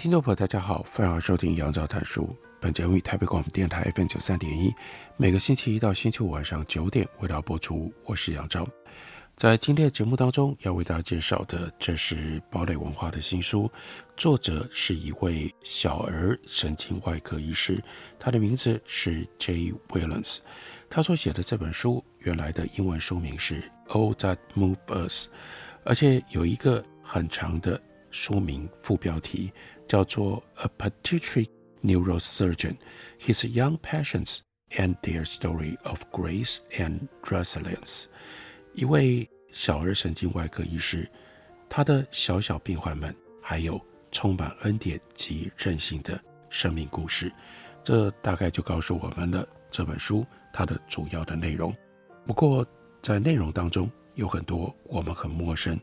听众朋友，大家好，欢迎收听杨照谈书。本节目于台北广播电台 FM 九三点一，每个星期一到星期五晚上九点为大家播出。我是杨照。在今天的节目当中，要为大家介绍的，这是堡垒文化的新书，作者是一位小儿神经外科医师，他的名字是 Jay Williams。他所写的这本书，原来的英文书名是《All That Move Us》，而且有一个很长的书名副标题，叫做《A Pediatric Neurosurgeon: His Young Patients and Their Story of Grace and Resilience》。一位小儿神经外科医师，他的小小病患们，还有充满恩典及韧性的生命故事，这大概就告诉我们了这本书它的主要的内容。不过，在内容当中有很多我们很陌生，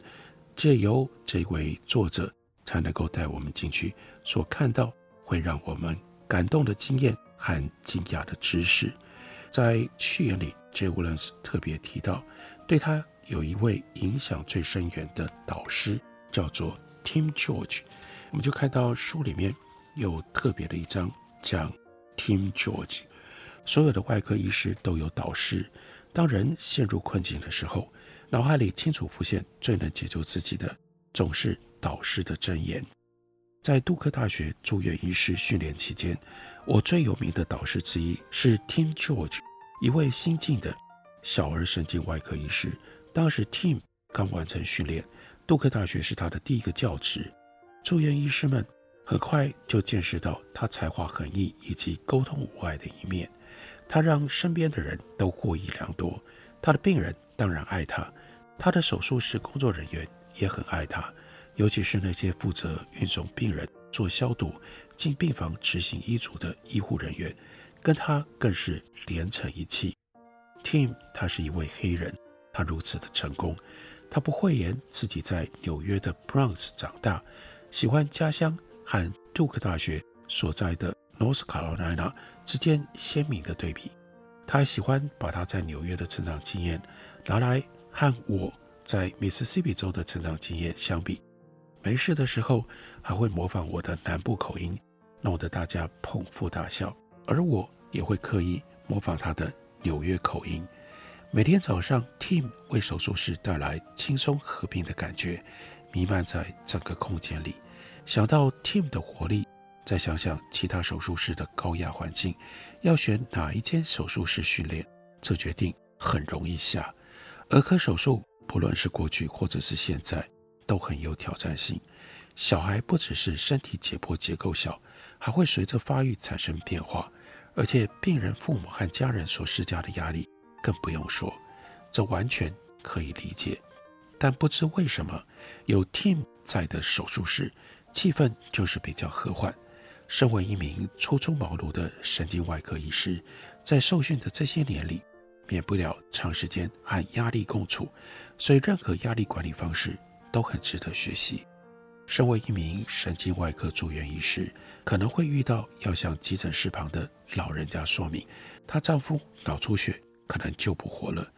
借由这位作者才能够带我们进去，所看到会让我们感动的经验和惊讶的知识。在序言里，Jay Williams 特别提到。对他有一位影响最深远的导师，叫做 Tim George。我们就看到书里面有特别的一章讲 Tim George。所有的外科医师都有导师。当人陷入困境的时候，脑海里清楚浮现最能解救自己的，总是导师的箴言。在杜克大学住院医师训练期间，我最有名的导师之一是 Tim George，一位新晋的。小儿神经外科医师，当时 Tim 刚完成训练，杜克大学是他的第一个教职。住院医师们很快就见识到他才华横溢以及沟通无碍的一面。他让身边的人都获益良多，他的病人当然爱他，他的手术室工作人员也很爱他，尤其是那些负责运送病人、做消毒、进病房执行医嘱的医护人员，跟他更是连成一气。Tim，他是一位黑人，他如此的成功，他不讳言自己在纽约的 Bronx 长大，喜欢家乡和杜克大学所在的 North Carolina 之间鲜明的对比。他喜欢把他在纽约的成长经验拿来和我在 Mississippi 州的成长经验相比。没事的时候还会模仿我的南部口音，弄得大家捧腹大笑，而我也会刻意模仿他的。纽约口音，每天早上，Tim 为手术室带来轻松和平的感觉，弥漫在整个空间里。想到 Tim 的活力，再想想其他手术室的高压环境，要选哪一间手术室训练，这决定很容易下。儿科手术，不论是过去或者是现在，都很有挑战性。小孩不只是身体解剖结构小，还会随着发育产生变化。而且病人父母和家人所施加的压力更不用说，这完全可以理解。但不知为什么，有 Tim 在的手术室，气氛就是比较和缓。身为一名初出茅庐的神经外科医师，在受训的这些年里，免不了长时间和压力共处，所以任何压力管理方式都很值得学习。身为一名神经外科住院医师，可能会遇到要向急诊室旁的老人家说明，她丈夫脑出血可能救不活了。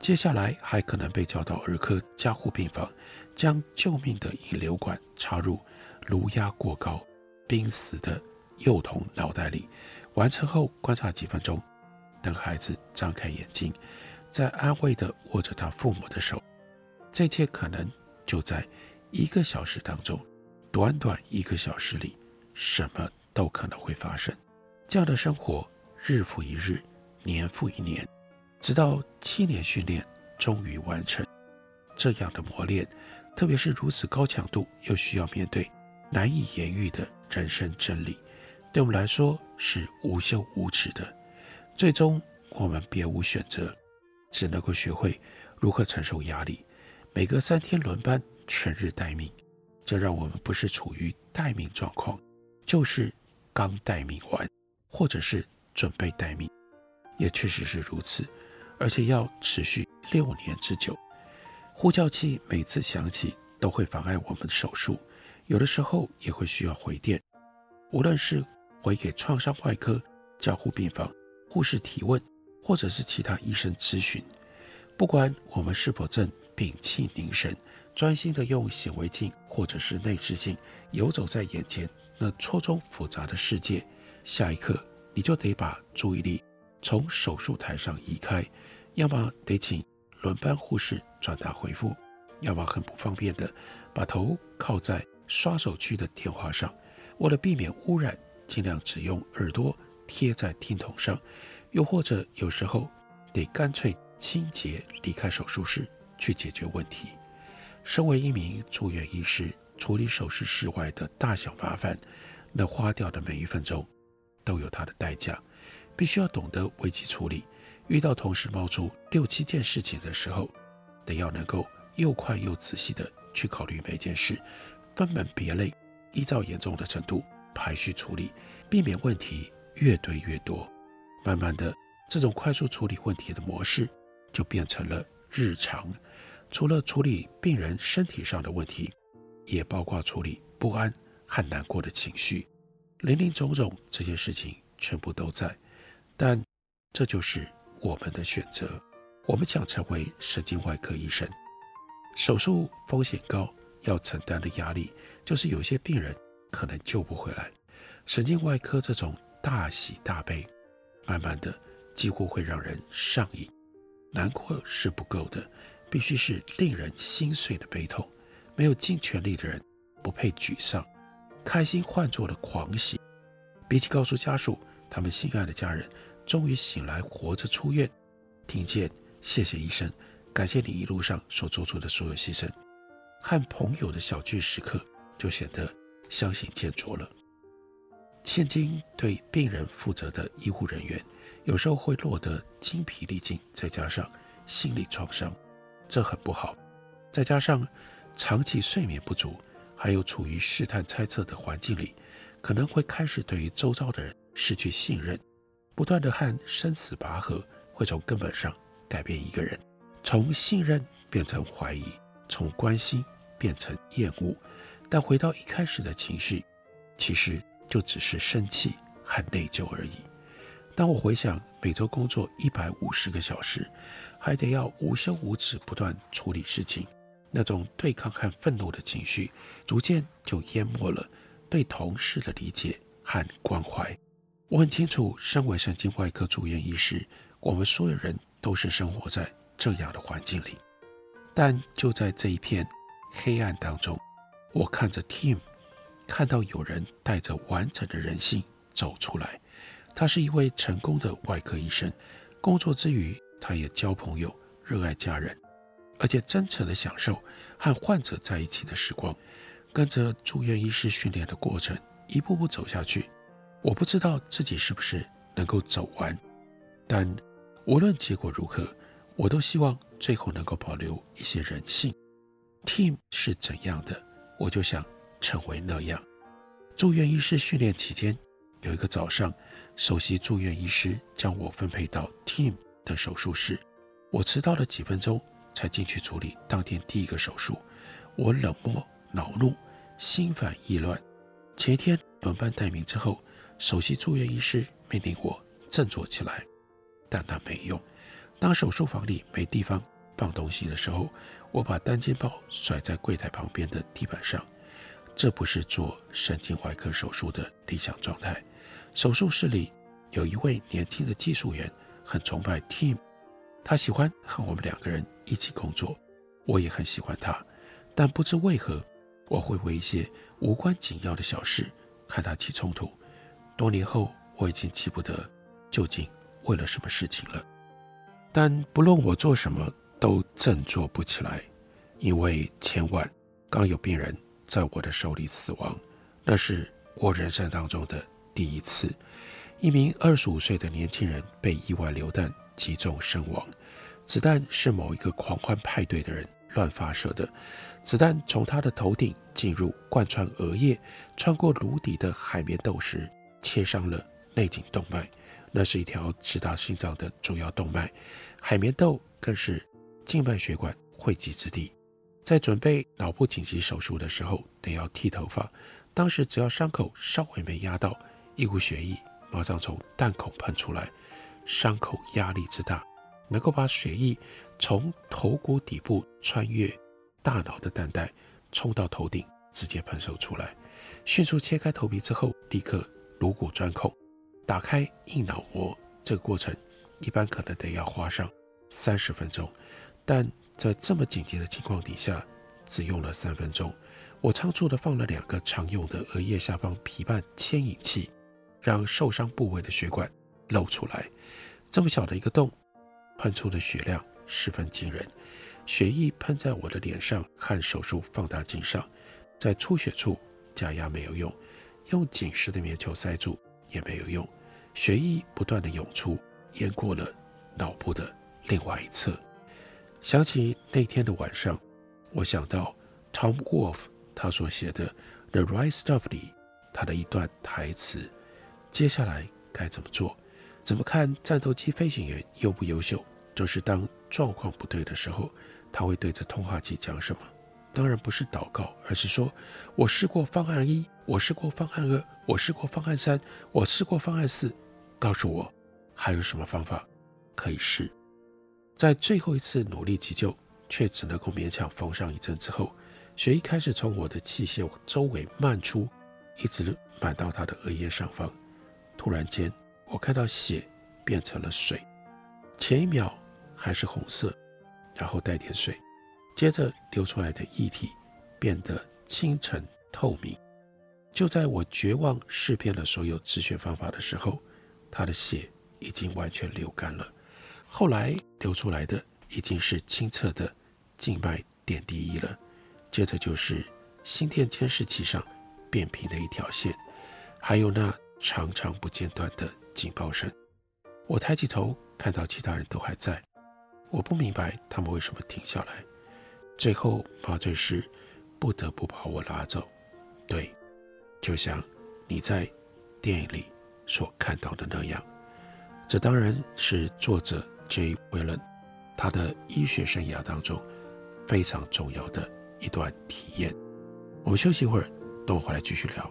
接下来还可能被叫到儿科加护病房，将救命的引流管插入颅压过高、濒死的幼童脑袋里。完成后观察几分钟，等孩子张开眼睛，再安慰地握着他父母的手。这一切可能就在一个小时当中，短短一个小时里。什么都可能会发生，这样的生活日复一日，年复一年，直到七年训练终于完成。这样的磨练，特别是如此高强度，又需要面对难以言喻的人生真理，对我们来说是无休无止的。最终，我们别无选择，只能够学会如何承受压力。每隔三天轮班，全日待命，这让我们不是处于待命状况，就是刚待命完，或者是准备待命，也确实是如此，而且要持续六年之久。呼叫器每次响起都会妨碍我们的手术，有的时候也会需要回电，无论是回给创伤外科、加护病房护士提问，或者是其他医生咨询，不管我们是否正屏气凝神，专心地用显微镜或者是内视镜游走在眼前那错综复杂的世界，下一刻你就得把注意力从手术台上移开，要么得请轮班护士转达回复，要么很不方便的把头靠在刷手区的电话上，为了避免污染，尽量只用耳朵贴在听筒上，又或者有时候得干脆清洁离开手术室去解决问题。身为一名住院医师，处理手术室外的大小麻烦，那花掉的每一分钟都有它的代价，必须要懂得危机处理。遇到同时冒出六七件事情的时候，得要能够又快又仔细地去考虑每件事，分门别类，依照严重的程度排序处理，避免问题越堆越多。慢慢的，这种快速处理问题的模式就变成了日常。除了处理病人身体上的问题，也包括处理不安和难过的情绪，林林总总这些事情全部都在。但这就是。我们的选择，我们想成为神经外科医生。手术风险高，要承担的压力就是有些病人可能救不回来。神经外科这种大喜大悲，慢慢的几乎会让人上瘾。难过是不够的，必须是令人心碎的悲痛。没有尽全力的人不配沮丧，开心换作了狂喜。比起告诉家属他们心爱的家人。终于醒来，活着出院，听见谢谢医生，感谢你一路上所做出的所有牺牲，和朋友的小聚时刻就显得相形见絀了。现今对病人负责的医护人员，有时候会落得精疲力尽，再加上心理创伤，这很不好。再加上长期睡眠不足，还有处于试探猜测的环境里，可能会开始对于周遭的人失去信任。不断的和生死拔河，会从根本上改变一个人，从信任变成怀疑，从关心变成厌恶。但回到一开始的情绪，其实就只是生气和内疚而已。当我回想每周工作一百五十个小时，还得要无休无止不断处理事情，那种对抗和愤怒的情绪，逐渐就淹没了对同事的理解和关怀。我很清楚，身为神经外科住院医师，我们所有人都是生活在这样的环境里。但就在这一片黑暗当中，我看着 Tim，看到有人带着完整的人性走出来。他是一位成功的外科医生，工作之余，他也交朋友，热爱家人，而且真诚的享受和患者在一起的时光。跟着住院医师训练的过程，一步步走下去。我不知道自己是不是能够走完，但无论结果如何，我都希望最后能够保留一些人性。Tim 是怎样的，我就想成为那样。住院医师训练期间，有一个早上，首席住院医师将我分配到 Tim 的手术室。我迟到了几分钟才进去处理当天第一个手术。我冷漠、恼怒、心烦意乱。前一天轮班待命之后。首席住院医师命令我振作起来，但那没用。当手术房里没地方放东西的时候，我把单肩包甩在柜台旁边的地板上。这不是做神经外科手术的理想状态。手术室里有一位年轻的技术员，很崇拜 Tim，他喜欢和我们两个人一起工作，我也很喜欢他。但不知为何，我会为一些无关紧要的小事和他起冲突。多年后，我已经记不得究竟为了什么事情了。但不论我做什么，都振作不起来，因为前晚刚有病人在我的手里死亡，那是我人生当中的第一次。一名二十五岁的年轻人被意外流弹击中身亡，子弹是某一个狂欢派对的人乱发射的。子弹从他的头顶进入，贯穿额叶，穿过颅底的海绵窦时，切伤了内颈动脉。那是一条直达心脏的主要动脉，海绵窦更是静脉血管汇集之地。在准备脑部紧急手术的时候，得要剃头发。当时只要伤口稍微没压到，一股血液马上从弹孔喷出来，伤口压力之大，能够把血液从头骨底部穿越大脑的弹带，冲到头顶，直接喷射出来。迅速切开头皮之后，立刻颅骨钻孔，打开硬脑膜。这个过程一般可能得要花上三十分钟，但在这么紧急的情况底下，只用了三分钟。我仓促地放了两个常用的额叶下方皮瓣牵引器，让受伤部位的血管露出来。这么小的一个洞，喷出的血量十分惊人。血液喷在我的脸上和手术放大镜上，在出血处加压没有用，用紧实的棉球塞住也没有用。血液不断地涌出，淹过了脑部的另外一侧。想起那天的晚上，我想到 Tom Wolfe。他所写的《The Right Stuff》里，他的一段台词：接下来该怎么做？怎么看战斗机飞行员优不优秀？就是当状况不对的时候，他会对着通话机讲什么？当然不是祷告，而是说：我试过方案一，我试过方案二，我试过方案三，我试过方案四。告诉我还有什么方法可以试？在最后一次努力急救，却只能够勉强缝上一针之后。血液开始从我的器械周围漫出，一直漫到他的额叶上方。突然间，我看到血变成了水，前一秒还是红色，然后带点水，接着流出来的液体变得清澈透明。就在我绝望试遍了所有止血方法的时候，他的血已经完全流干了。后来流出来的已经是清澈的静脉点滴液了。接着就是心电监视器上变平的一条线，还有那长长不间断的警报声。我抬起头，看到其他人都还在。我不明白他们为什么停下来。最后麻醉师不得不把我拉走。对，就像你在电影里所看到的那样。这当然是作者这一位人他的医学生涯当中非常重要的。一段体验，我们休息一会儿，等我回来继续聊。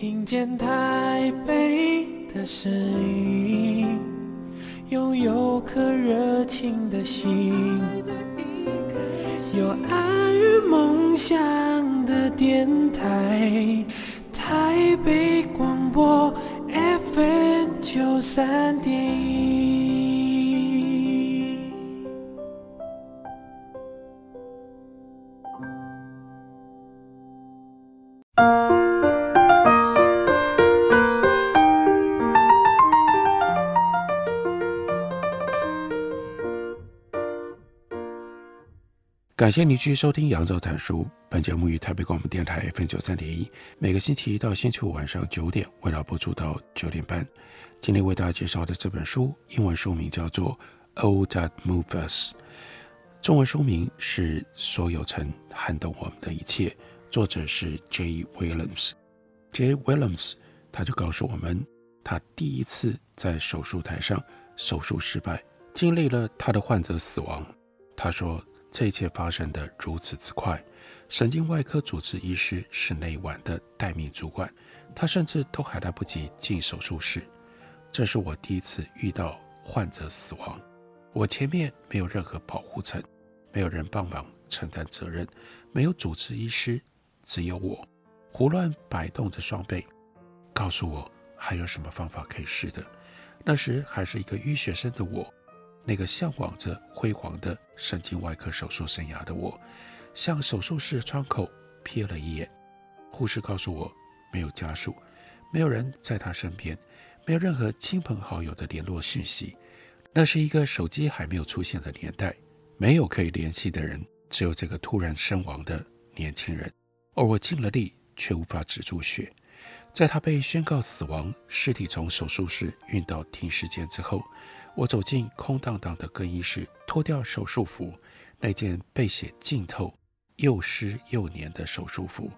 听见台北的声音，拥有颗热情的心，有爱与梦想的电台，台北广播 FM 九三感谢你继续收听《杨照谈书》。本节目于台北广播电台 F 九三点一，每个星期一到星期五晚上九点，为大家播出到九点半。今天为大家介绍的这本书，英文书名叫做《All That move us》，中文书名是《所有曾撼动我们的一切》，作者是 J. Williams。J. Williams 他就告诉我们，他第一次在手术台上手术失败，经历了他的患者死亡。他说这一切发生得如此之快，神经外科主治医师是那晚的待命主管，他甚至都还来不及进手术室。这是我第一次遇到患者死亡，我前面没有任何保护层，没有人帮忙承担责任，没有主治医师，只有我胡乱摆动着双臂，告诉我还有什么方法可以试的。那时还是一个医学生的我，那个向往着辉煌的神经外科手术生涯的我，向手术室窗口瞥了一眼，护士告诉我没有家属，没有人在他身边。没有任何亲朋好友的联络讯息，那是一个手机还没有出现的年代，没有可以联系的人，只有这个突然身亡的年轻人。而我尽了力，却无法止住血。在他被宣告死亡，尸体从手术室运到停尸间之后，我走进空荡荡的更衣室，脱掉手术服，那件被血浸透、又湿又黏的手术服，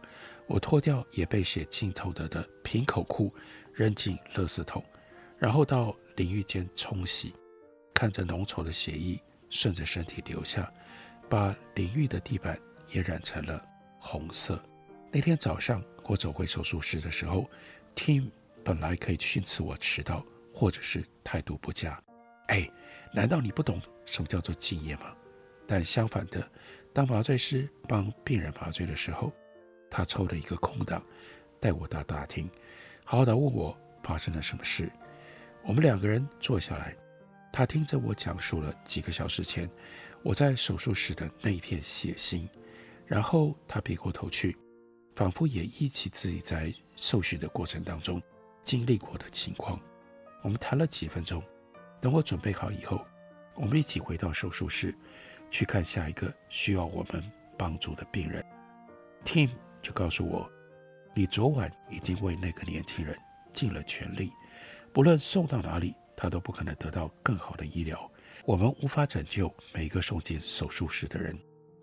我脱掉也被血浸透的的平口裤。扔进垃圾桶，然后到淋浴间冲洗，看着浓稠的血液顺着身体流下，把淋浴的地板也染成了红色。那天早上我走回手术室的时候，Tim 本来可以训斥我迟到或者是态度不佳，哎，难道你不懂什么叫做敬业吗？但相反的，当麻醉师帮病人麻醉的时候，他抽了一个空档，带我到大厅。好好的问我发生了什么事，我们两个人坐下来，他听着我讲述了几个小时前我在手术室的那一片血腥，然后他别过头去，仿佛也忆起自己在受训的过程当中经历过的情况。我们谈了几分钟，等我准备好以后，我们一起回到手术室去看下一个需要我们帮助的病人。Tim 就告诉我。你昨晚已经为那个年轻人尽了全力，不论送到哪里，他都不可能得到更好的医疗。我们无法拯救每一个送进手术室的人，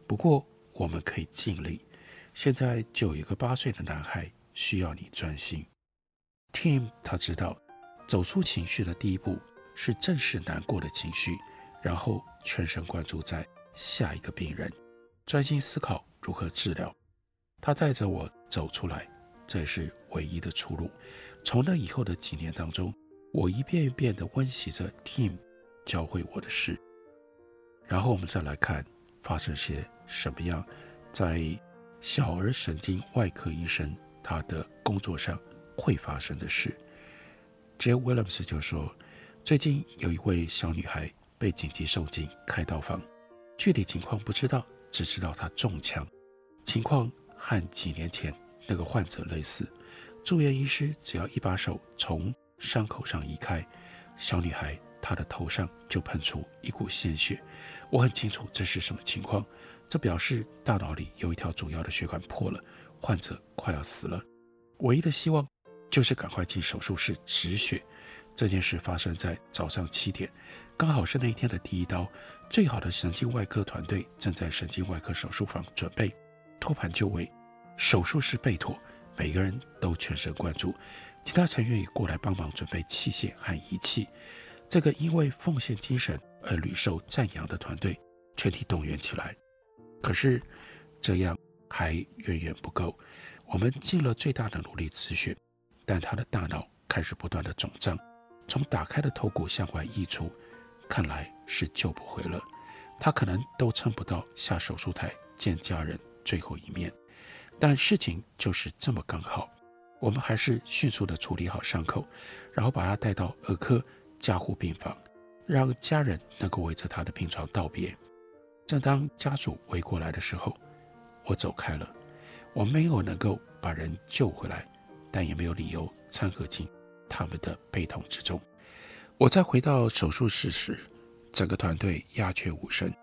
不过我们可以尽力。现在就有一个八岁的男孩需要你专心。Tim 他知道，走出情绪的第一步是正视难过的情绪，然后全神贯注在下一个病人，专心思考如何治疗。他带着我走出来。这是唯一的出路。从那以后的几年当中，我一遍一遍地温习着 Tim 教会我的事。然后我们再来看发生些什么样，在小儿神经外科医生他的工作上会发生的事。J. Williams 就说，最近有一位小女孩被紧急送进开刀房，具体情况不知道，只知道她中枪，情况和几年前。那个患者类似，住院医师只要一把手从伤口上移开，小女孩她的头上就喷出一股鲜血。我很清楚这是什么情况，这表示大脑里有一条主要的血管破了，患者快要死了。唯一的希望就是赶快进手术室止血。这件事发生在早上七点，刚好是那一天的第一刀。最好的神经外科团队正在神经外科手术房准备托盘就位。手术室备妥，每个人都全神贯注。其他成员也过来帮忙准备器械和仪器。这个因为奉献精神而屡受赞扬的团队全体动员起来。可是这样还远远不够。我们尽了最大的努力止血，但他的大脑开始不断的肿胀，从打开的头骨向外溢出，看来是救不回了。他可能都撑不到下手术台见家人最后一面。但事情就是这么刚好，我们还是迅速地处理好伤口，然后把他带到儿科加护病房，让家人能够围着他的病床道别。正当家属围过来的时候，我走开了。我没有能够把人救回来，但也没有理由掺和进他们的悲痛之中。我再回到手术室时，整个团队鸦雀无声，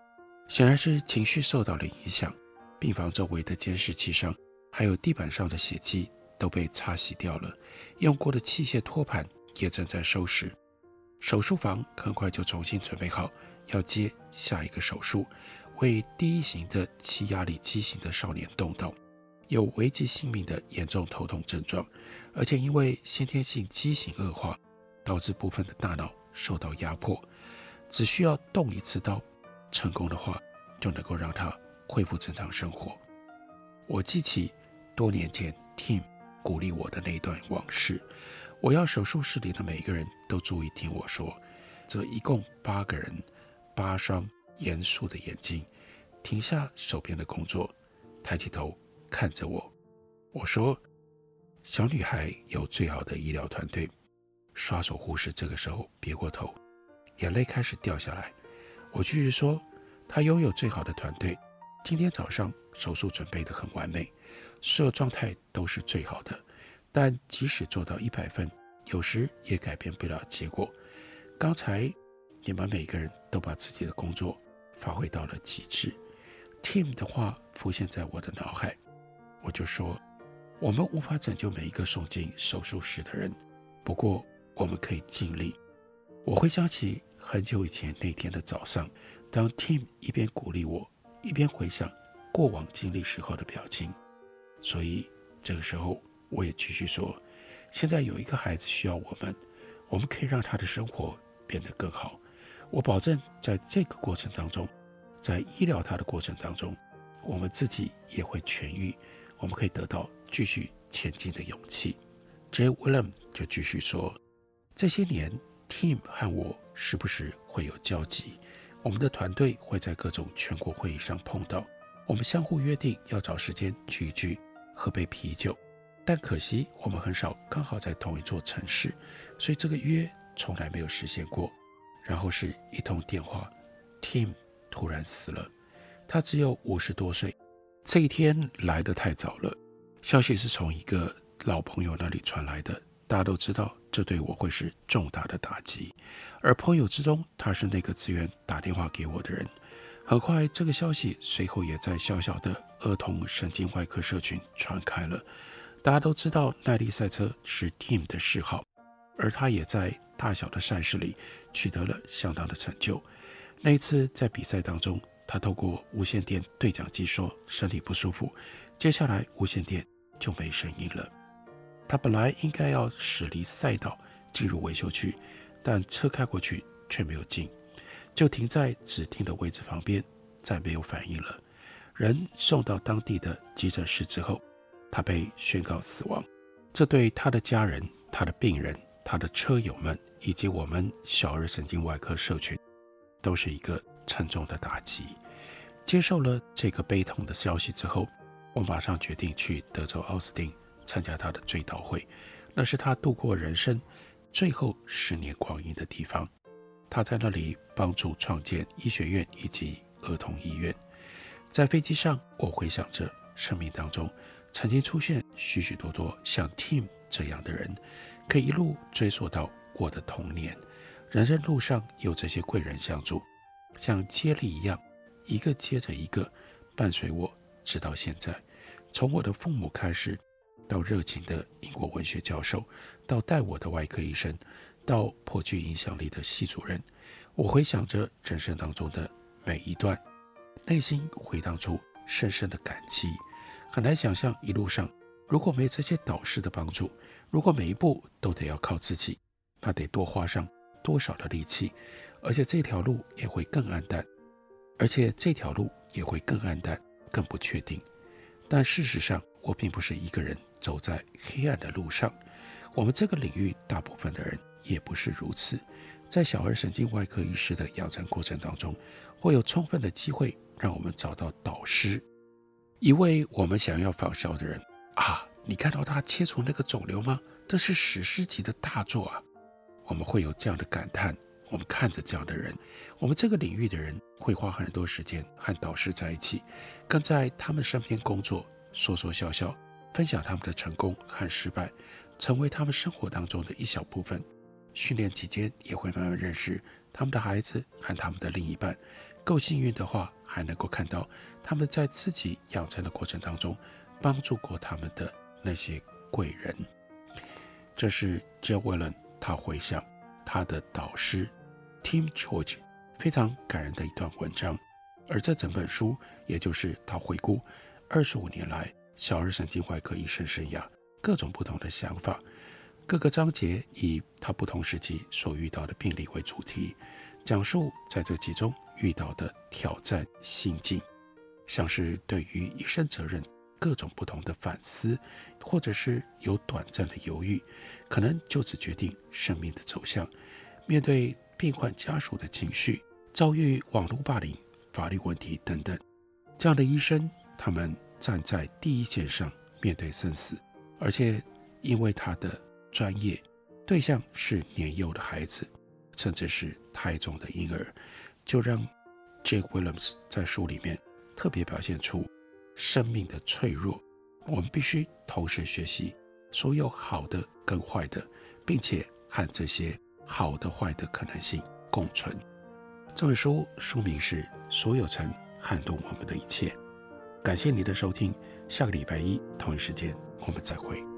显然是情绪受到了影响。病房周围的监视器上。还有地板上的血迹都被擦洗掉了，用过的器械托盘也正在收拾。手术房很快就重新准备好，要接下一个手术，为第一型的气压力畸形的少年动刀。有危及性命的严重头痛症状，而且因为先天性畸形恶化，导致部分的大脑受到压迫，只需要动一次刀，成功的话就能够让他恢复正常生活。我记起多年前 Tim 鼓励我的那段往事。我要手术室里的每个人都注意听我说。这一共八个人，八双严肃的眼睛，停下手边的工作，抬起头看着我。我说：“小女孩有最好的医疗团队。”刷手护士这个时候别过头，眼泪开始掉下来。我继续说：“她拥有最好的团队。今天早上手术准备得很完美，所有状态都是最好的。”但即使做到一百分，有时也改变不了结果。刚才你们每个人都把自己的工作发挥到了极致。Tim 的话浮现在我的脑海，我就说：我们无法拯救每一个送进手术室的人，不过我们可以尽力。我回想起很久以前那天的早上，当 Tim 一边鼓励我，一边回想过往经历时候的表情，所以这个时候。我也继续说，现在有一个孩子需要我们，我们可以让他的生活变得更好。我保证，在这个过程当中，在医疗他的过程当中，我们自己也会痊愈，我们可以得到继续前进的勇气。J. William 就继续说，这些年，Tim 和我时不时会有交集，我们的团队会在各种全国会议上碰到，我们相互约定要找时间聚一聚，喝杯啤酒。但可惜，我们很少刚好在同一座城市，所以这个约从来没有实现过。然后是一通电话，Tim 突然死了，他只有五十多岁。这一天来得太早了，消息是从一个老朋友那里传来的。大家都知道，这对我会是重大的打击。而朋友之中，他是那个自愿打电话给我的人。很快，这个消息随后也在小小的儿童神经外科社群传开了。大家都知道耐力赛车是 Tim 的嗜好，而他也在大小的赛事里取得了相当的成就。那一次在比赛当中，他透过无线电对讲机说身体不舒服，接下来无线电就没声音了。他本来应该要驶离赛道进入维修区，但车开过去却没有进，就停在指定的位置旁边，再没有反应了。人送到当地的急诊室之后。他被宣告死亡，这对他的家人、他的病人、他的车友们以及我们小儿神经外科社群，都是一个沉重的打击。接受了这个悲痛的消息之后，我马上决定去德州奥斯汀参加他的追悼会，那是他度过人生最后十年光阴的地方。他在那里帮助创建医学院以及儿童医院。在飞机上，我回想着生命当中。曾经出现许许多多像 Tim 这样的人，可以一路追溯到我的童年。人生路上有这些贵人相助，像接力一样，一个接着一个，伴随我直到现在。从我的父母开始，到热情的英国文学教授，到带我的外科医生，到颇具影响力的系主任，我回想着人生当中的每一段，内心回荡出深深的感激。很难想象一路上，如果没这些导师的帮助，如果每一步都得要靠自己，那得多花上多少的力气，而且这条路也会更暗淡，而且这条路也会更暗淡、更不确定。但事实上，我并不是一个人走在黑暗的路上，我们这个领域大部分的人也不是如此。在小儿神经外科医师的养成过程当中，会有充分的机会让我们找到导师。一位我们想要仿效的人啊，你看到他切除那个肿瘤吗？这是史诗级的大作啊！我们会有这样的感叹。我们看着这样的人，我们这个领域的人会花很多时间和导师在一起，跟在他们身边工作，说说笑笑，分享他们的成功和失败，成为他们生活当中的一小部分。训练期间也会慢慢认识他们的孩子和他们的另一半。够幸运的话，还能够看到他们在自己养成的过程当中，帮助过他们的那些贵人。这是 J. Whalen 他回想他的导师 Tim George 非常感人的一段文章，而这整本书，也就是他回顾二十五年来小儿神经外科医生生涯，各种不同的想法。各个章节以他不同时期所遇到的病例为主题，讲述在这其中遇到的挑战心境，像是对于医生责任各种不同的反思，或者是有短暂的犹豫，可能就此决定生命的走向。面对病患家属的情绪，遭遇网络霸凌、法律问题等等，这样的医生，他们站在第一线上面对生死，而且因为他的。专业对象是年幼的孩子，甚至是胎中的婴儿，就让 Jake Williams 在书里面特别表现出生命的脆弱。我们必须同时学习所有好的跟坏的，并且和这些好的坏的可能性共存。这本书书名是《所有曾撼动我们的一切》。感谢你的收听，下个礼拜一同一时间我们再会。